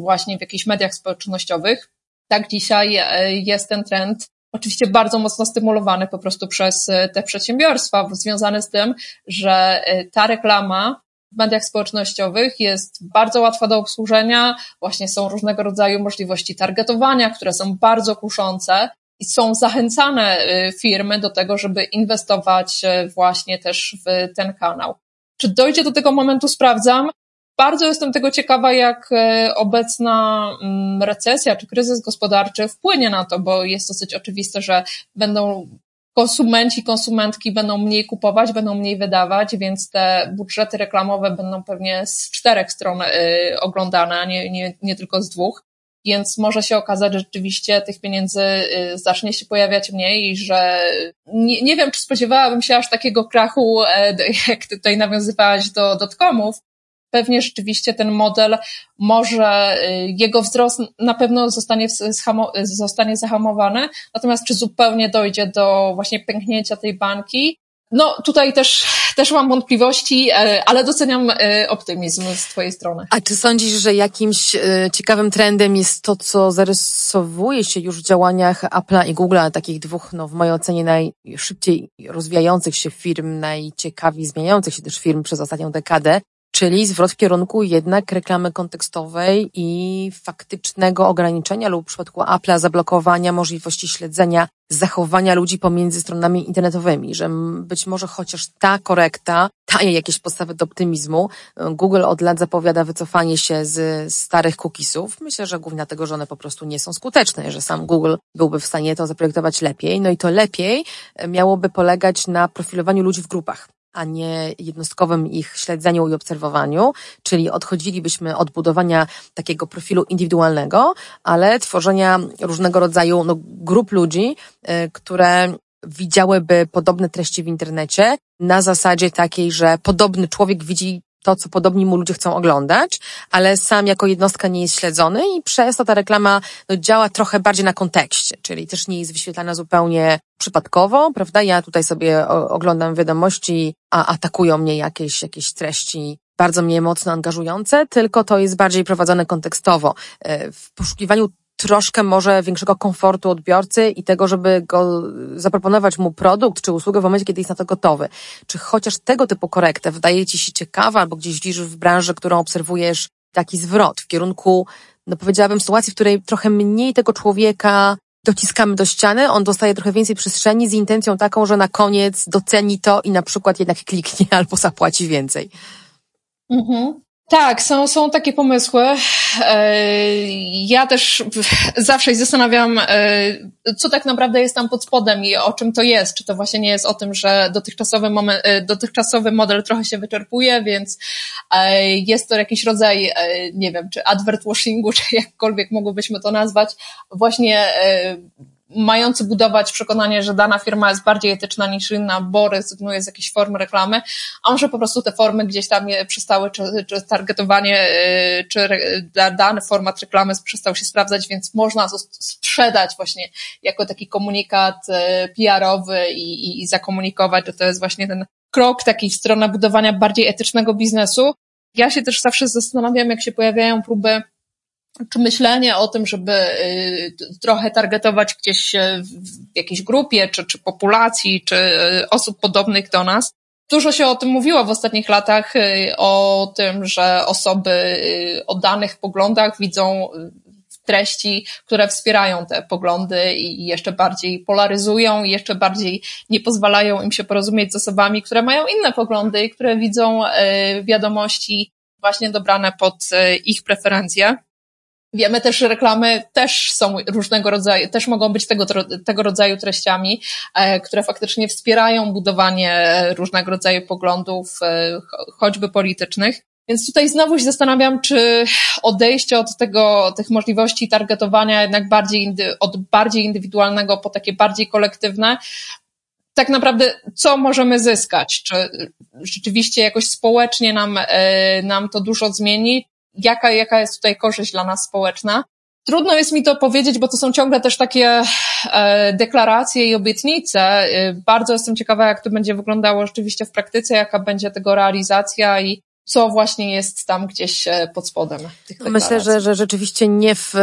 właśnie w jakichś mediach społecznościowych. Tak dzisiaj jest ten trend oczywiście bardzo mocno stymulowany po prostu przez e, te przedsiębiorstwa, związany z tym, że e, ta reklama w mediach społecznościowych jest bardzo łatwa do obsłużenia, właśnie są różnego rodzaju możliwości targetowania, które są bardzo kuszące i są zachęcane e, firmy do tego, żeby inwestować właśnie też w ten kanał. Czy dojdzie do tego momentu, sprawdzam. Bardzo jestem tego ciekawa, jak e, obecna mm, recesja czy kryzys gospodarczy wpłynie na to, bo jest dosyć oczywiste, że będą konsumenci, konsumentki będą mniej kupować, będą mniej wydawać, więc te budżety reklamowe będą pewnie z czterech stron e, oglądane, a nie, nie, nie tylko z dwóch. Więc może się okazać, że rzeczywiście tych pieniędzy e, zacznie się pojawiać mniej i że nie, nie wiem, czy spodziewałabym się aż takiego krachu, jak tutaj nawiązywałaś do dotkomów, pewnie rzeczywiście ten model może, y, jego wzrost na pewno zostanie, zostanie zahamowany, natomiast czy zupełnie dojdzie do właśnie pęknięcia tej banki, no, tutaj też, też mam wątpliwości, e, ale doceniam e, optymizm z Twojej strony. A czy sądzisz, że jakimś e, ciekawym trendem jest to, co zarysowuje się już w działaniach Apple'a i Google'a, takich dwóch, no w mojej ocenie najszybciej rozwijających się firm, najciekawiej zmieniających się też firm przez ostatnią dekadę, czyli zwrot w kierunku jednak reklamy kontekstowej i faktycznego ograniczenia lub w przypadku Apple'a zablokowania możliwości śledzenia zachowania ludzi pomiędzy stronami internetowymi, że być może chociaż ta korekta daje jakieś podstawy do optymizmu. Google od lat zapowiada wycofanie się z starych cookiesów. Myślę, że głównie dlatego, że one po prostu nie są skuteczne, że sam Google byłby w stanie to zaprojektować lepiej. No i to lepiej miałoby polegać na profilowaniu ludzi w grupach a nie jednostkowym ich śledzeniu i obserwowaniu, czyli odchodzilibyśmy od budowania takiego profilu indywidualnego, ale tworzenia różnego rodzaju no, grup ludzi, y, które widziałyby podobne treści w internecie na zasadzie takiej, że podobny człowiek widzi to, co podobni mu ludzie chcą oglądać, ale sam jako jednostka nie jest śledzony i przez to ta reklama no, działa trochę bardziej na kontekście, czyli też nie jest wyświetlana zupełnie przypadkowo, prawda? Ja tutaj sobie oglądam wiadomości, a atakują mnie jakieś, jakieś treści bardzo mnie mocno angażujące, tylko to jest bardziej prowadzone kontekstowo. E, w poszukiwaniu troszkę może większego komfortu odbiorcy i tego, żeby go zaproponować mu produkt czy usługę w momencie, kiedy jest na to gotowy. Czy chociaż tego typu korektę wydaje Ci się ciekawa albo gdzieś widzisz w branży, którą obserwujesz taki zwrot w kierunku, no powiedziałabym, sytuacji, w której trochę mniej tego człowieka dociskamy do ściany, on dostaje trochę więcej przestrzeni z intencją taką, że na koniec doceni to i na przykład jednak kliknie albo zapłaci więcej. Mhm. Tak, są, są takie pomysły. E, ja też zawsze się zastanawiam, e, co tak naprawdę jest tam pod spodem i o czym to jest. Czy to właśnie nie jest o tym, że dotychczasowy, moment, e, dotychczasowy model trochę się wyczerpuje, więc jest to jakiś rodzaj, nie wiem, czy advert washingu, czy jakkolwiek mogłybyśmy to nazwać, właśnie mający budować przekonanie, że dana firma jest bardziej etyczna niż inna, bo rezygnuje z jakiejś formy reklamy, a może po prostu te formy gdzieś tam przestały, czy, czy targetowanie, y, czy dany format reklamy przestał się sprawdzać, więc można to sprzedać właśnie jako taki komunikat y, PR-owy i, i, i zakomunikować, że to jest właśnie ten krok takiej strony budowania bardziej etycznego biznesu. Ja się też zawsze zastanawiam, jak się pojawiają próby czy myślenie o tym, żeby y, trochę targetować gdzieś y, w jakiejś grupie, czy, czy populacji, czy y, osób podobnych do nas. Dużo się o tym mówiło w ostatnich latach, o tym, że osoby o danych poglądach widzą treści, które wspierają te poglądy i jeszcze bardziej polaryzują i jeszcze bardziej nie pozwalają im się porozumieć z osobami, które mają inne poglądy i które widzą wiadomości właśnie dobrane pod ich preferencje. Wiemy też, że reklamy też są różnego rodzaju, też mogą być tego, tego rodzaju treściami, e, które faktycznie wspierają budowanie różnego rodzaju poglądów, e, choćby politycznych. Więc tutaj znowu się zastanawiam, czy odejście od tego, tych możliwości targetowania jednak bardziej, od bardziej indywidualnego po takie bardziej kolektywne, tak naprawdę co możemy zyskać? Czy rzeczywiście jakoś społecznie nam, e, nam to dużo zmieni, jaka, jaka jest tutaj korzyść dla nas społeczna. Trudno jest mi to powiedzieć, bo to są ciągle też takie e, deklaracje i obietnice. E, bardzo jestem ciekawa, jak to będzie wyglądało rzeczywiście w praktyce, jaka będzie tego realizacja i co właśnie jest tam gdzieś e, pod spodem. Myślę, że, że rzeczywiście nie w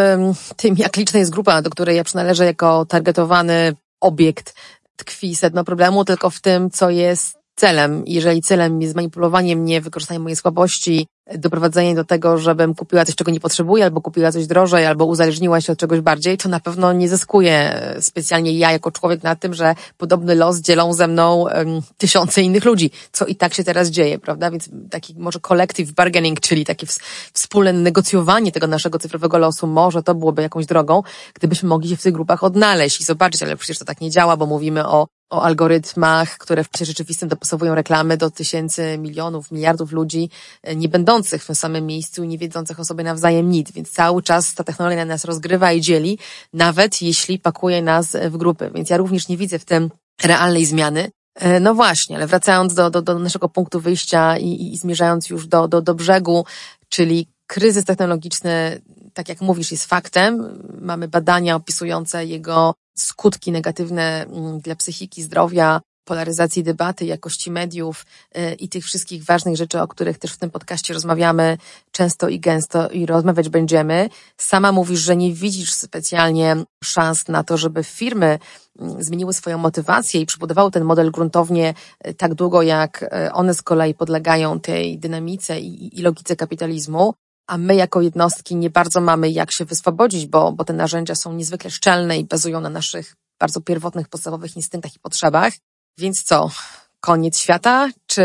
tym, jak liczna jest grupa, do której ja przynależę jako targetowany obiekt tkwi sedno problemu, tylko w tym, co jest celem. Jeżeli celem jest manipulowanie mnie, wykorzystanie mojej słabości, doprowadzenie do tego, żebym kupiła coś, czego nie potrzebuję, albo kupiła coś drożej, albo uzależniła się od czegoś bardziej, to na pewno nie zyskuję specjalnie ja jako człowiek na tym, że podobny los dzielą ze mną um, tysiące innych ludzi, co i tak się teraz dzieje, prawda? Więc taki może collective bargaining, czyli takie wspólne negocjowanie tego naszego cyfrowego losu, może to byłoby jakąś drogą, gdybyśmy mogli się w tych grupach odnaleźć i zobaczyć, ale przecież to tak nie działa, bo mówimy o o algorytmach, które w czasie rzeczywistym dopasowują reklamy do tysięcy, milionów, miliardów ludzi, e, nie będących w tym samym miejscu i nie wiedzących o sobie nawzajem nic. Więc cały czas ta technologia nas rozgrywa i dzieli, nawet jeśli pakuje nas w grupy. Więc ja również nie widzę w tym realnej zmiany. E, no właśnie, ale wracając do, do, do naszego punktu wyjścia i, i zmierzając już do, do, do brzegu, czyli kryzys technologiczny, tak jak mówisz, jest faktem. Mamy badania opisujące jego skutki negatywne mm, dla psychiki, zdrowia, polaryzacji debaty, jakości mediów y, i tych wszystkich ważnych rzeczy, o których też w tym podcaście rozmawiamy często i gęsto i rozmawiać będziemy. Sama mówisz, że nie widzisz specjalnie szans na to, żeby firmy mm, zmieniły swoją motywację i przybudowały ten model gruntownie y, tak długo, jak y, one z kolei podlegają tej dynamice i, i logice kapitalizmu a my jako jednostki nie bardzo mamy jak się wyswobodzić, bo, bo te narzędzia są niezwykle szczelne i bazują na naszych bardzo pierwotnych, podstawowych instynktach i potrzebach. Więc co? Koniec świata? Czy,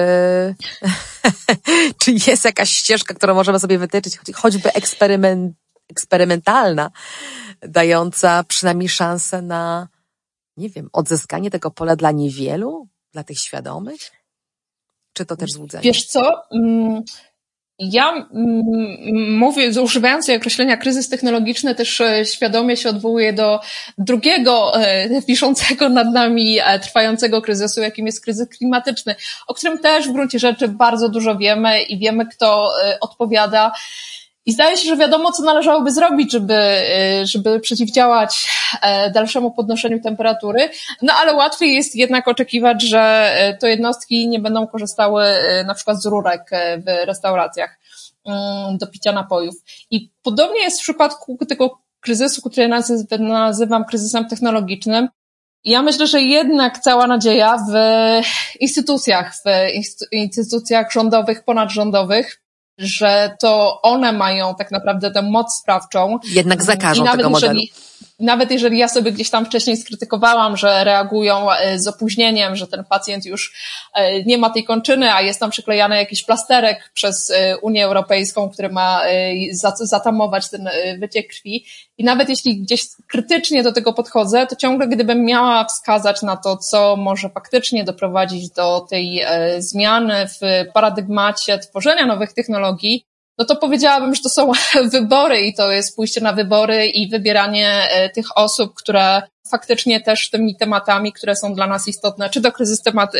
czy jest jakaś ścieżka, którą możemy sobie wytyczyć, choćby eksperyment, eksperymentalna, dająca przynajmniej szansę na, nie wiem, odzyskanie tego pola dla niewielu, dla tych świadomych? Czy to też złudzenie? Wiesz co? Mm, ja mm, mówię, używając określenia kryzys technologiczny, też e, świadomie się odwołuję do drugiego e, wiszącego nad nami e, trwającego kryzysu, jakim jest kryzys klimatyczny, o którym też w gruncie rzeczy bardzo dużo wiemy i wiemy, kto odpowiada. I zdaje się, że wiadomo, co należałoby zrobić, żeby, y, żeby przeciwdziałać e, dalszemu podnoszeniu temperatury. No ale łatwiej jest jednak oczekiwać, że e, to jednostki nie będą korzystały e, na przykład z rurek w restauracjach mm, do picia napojów. I podobnie jest w przypadku tego kryzysu, który nazywam kryzysem technologicznym. Ja myślę, że jednak cała nadzieja w instytucjach, w instytucjach rządowych, ponadrządowych, że to one mają tak naprawdę tę moc sprawczą. Jednak zakażą tego modelu. Nawet jeżeli ja sobie gdzieś tam wcześniej skrytykowałam, że reagują e, z opóźnieniem, że ten pacjent już e, nie ma tej kończyny, a jest tam przyklejany jakiś plasterek przez e, Unię Europejską, który ma zatamować ten wyciek krwi. I nawet jeśli gdzieś krytycznie do tego podchodzę, to ciągle gdybym miała wskazać na to, co może faktycznie doprowadzić do tej zmiany w paradygmacie tworzenia nowych technologii, no to powiedziałabym, że to są wybory i to jest pójście na wybory i wybieranie e, tych osób, które faktycznie też tymi tematami, które są dla nas istotne, czy to kryzys temat, y,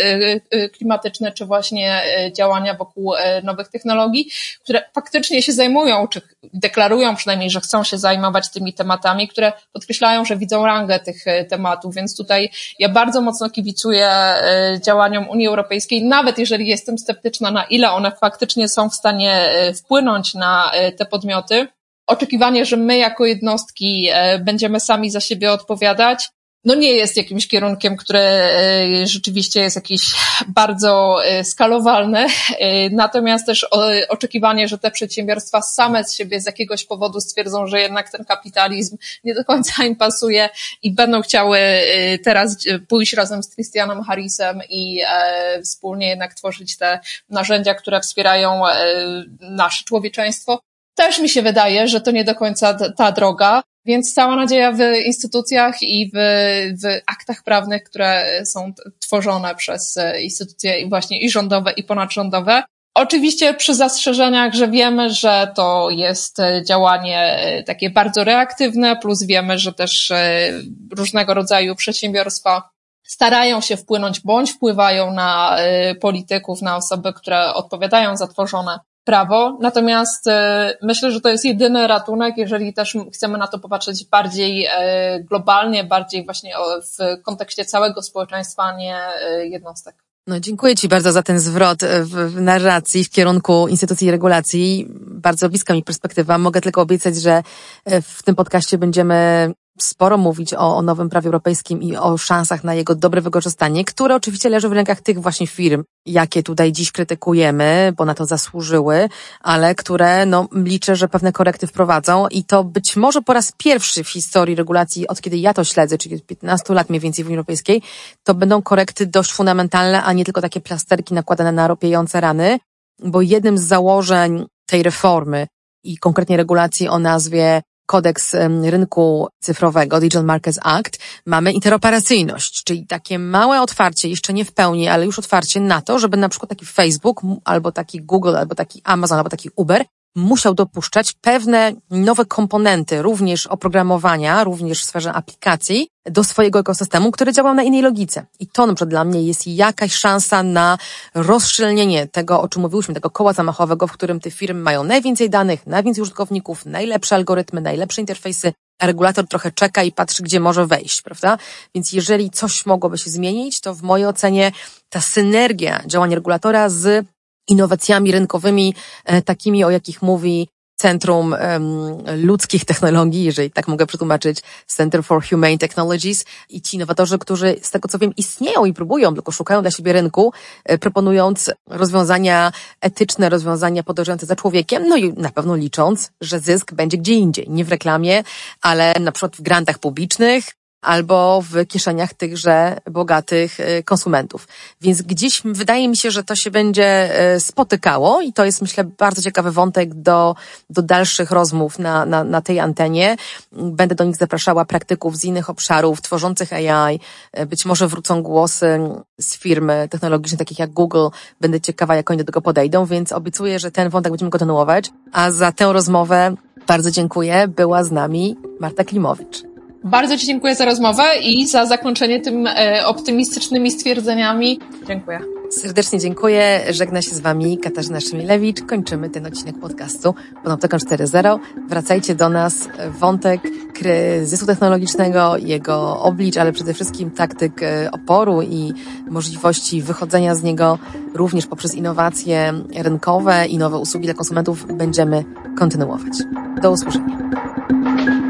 y, klimatyczny, czy właśnie y, działania wokół nowych technologii, które faktycznie się zajmują, czy deklarują przynajmniej, że chcą się zajmować tymi tematami, które podkreślają, że widzą rangę tych tematów, więc tutaj ja bardzo mocno kibicuję działaniom Unii Europejskiej, nawet jeżeli jestem sceptyczna, na ile one faktycznie są w stanie wpłynąć na te podmioty, oczekiwanie, że my jako jednostki e, będziemy sami za siebie odpowiadać, no nie jest jakimś kierunkiem, który e, rzeczywiście jest jakiś bardzo e, skalowalny. Natomiast też oczekiwanie, że te przedsiębiorstwa same z siebie z jakiegoś powodu stwierdzą, że jednak ten kapitalizm nie do końca im pasuje i będą chciały teraz pójść razem z Christianem Harrisem i wspólnie jednak tworzyć te narzędzia, które wspierają nasze człowieczeństwo, też mi się wydaje, że to nie do końca ta droga, więc cała nadzieja w instytucjach i w, w aktach prawnych, które są tworzone przez instytucje właśnie i rządowe, i ponadrządowe. Oczywiście przy zastrzeżeniach, że wiemy, że to jest działanie takie bardzo reaktywne, plus wiemy, że też różnego rodzaju przedsiębiorstwa starają się wpłynąć bądź wpływają na polityków, na osoby, które odpowiadają za tworzone prawo. Natomiast e, myślę, że to jest jedyny ratunek, jeżeli też chcemy na to popatrzeć bardziej e, globalnie, bardziej właśnie w kontekście całego społeczeństwa, a nie e, jednostek. No, dziękuję Ci bardzo za ten zwrot w narracji w kierunku instytucji regulacji. Bardzo bliska mi perspektywa. Mogę tylko obiecać, że w tym podcaście będziemy sporo mówić o, o nowym prawie europejskim i o szansach na jego dobre wykorzystanie, które oczywiście leży w rękach tych właśnie firm, jakie tutaj dziś krytykujemy, bo na to zasłużyły, ale które no, liczę, że pewne korekty wprowadzą i to być może po raz pierwszy w historii regulacji, od kiedy ja to śledzę, czyli 15 lat mniej więcej w Unii Europejskiej, to będą korekty dość fundamentalne, a nie tylko takie plasterki nakładane na ropiejące rany, bo jednym z założeń tej reformy i konkretnie regulacji o nazwie kodeks rynku cyfrowego, Digital Markets Act, mamy interoperacyjność, czyli takie małe otwarcie, jeszcze nie w pełni, ale już otwarcie na to, żeby na przykład taki Facebook, albo taki Google, albo taki Amazon, albo taki Uber musiał dopuszczać pewne nowe komponenty, również oprogramowania, również w sferze aplikacji, do swojego ekosystemu, który działał na innej logice. I to na przykład dla mnie jest jakaś szansa na rozszczelnienie tego, o czym mówiłyśmy, tego koła zamachowego, w którym te firmy mają najwięcej danych, najwięcej użytkowników, najlepsze algorytmy, najlepsze interfejsy, a regulator trochę czeka i patrzy, gdzie może wejść, prawda? Więc jeżeli coś mogłoby się zmienić, to w mojej ocenie ta synergia działania regulatora z innowacjami rynkowymi, e, takimi, o jakich mówi Centrum um, Ludzkich Technologii, jeżeli tak mogę przetłumaczyć, Center for Humane Technologies. I ci innowatorzy, którzy z tego co wiem istnieją i próbują, tylko szukają dla siebie rynku, e, proponując rozwiązania etyczne, rozwiązania podążające za człowiekiem, no i na pewno licząc, że zysk będzie gdzie indziej, nie w reklamie, ale na przykład w grantach publicznych, albo w kieszeniach tychże bogatych y, konsumentów. Więc gdzieś wydaje mi się, że to się będzie y, spotykało i to jest myślę bardzo ciekawy wątek do, do dalszych rozmów na, na, na tej antenie. Będę do nich zapraszała praktyków z innych obszarów, tworzących AI. Y, być może wrócą głosy z firmy technologicznych takich jak Google. Będę ciekawa, jak oni do tego podejdą, więc obiecuję, że ten wątek będziemy kontynuować. A za tę rozmowę bardzo dziękuję. Była z nami Marta Klimowicz. Bardzo Ci dziękuję za rozmowę i za zakończenie tym e, optymistycznymi stwierdzeniami. Dziękuję. Serdecznie dziękuję. Żegna się z Wami Katarzyna Szymilewicz. Kończymy ten odcinek podcastu Panoptykon 4.0. Wracajcie do nas. Wątek kryzysu technologicznego, jego oblicz, ale przede wszystkim taktyk e, oporu i możliwości wychodzenia z niego również poprzez innowacje rynkowe i nowe usługi dla konsumentów będziemy kontynuować. Do usłyszenia.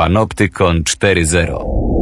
Panoptykon 4.0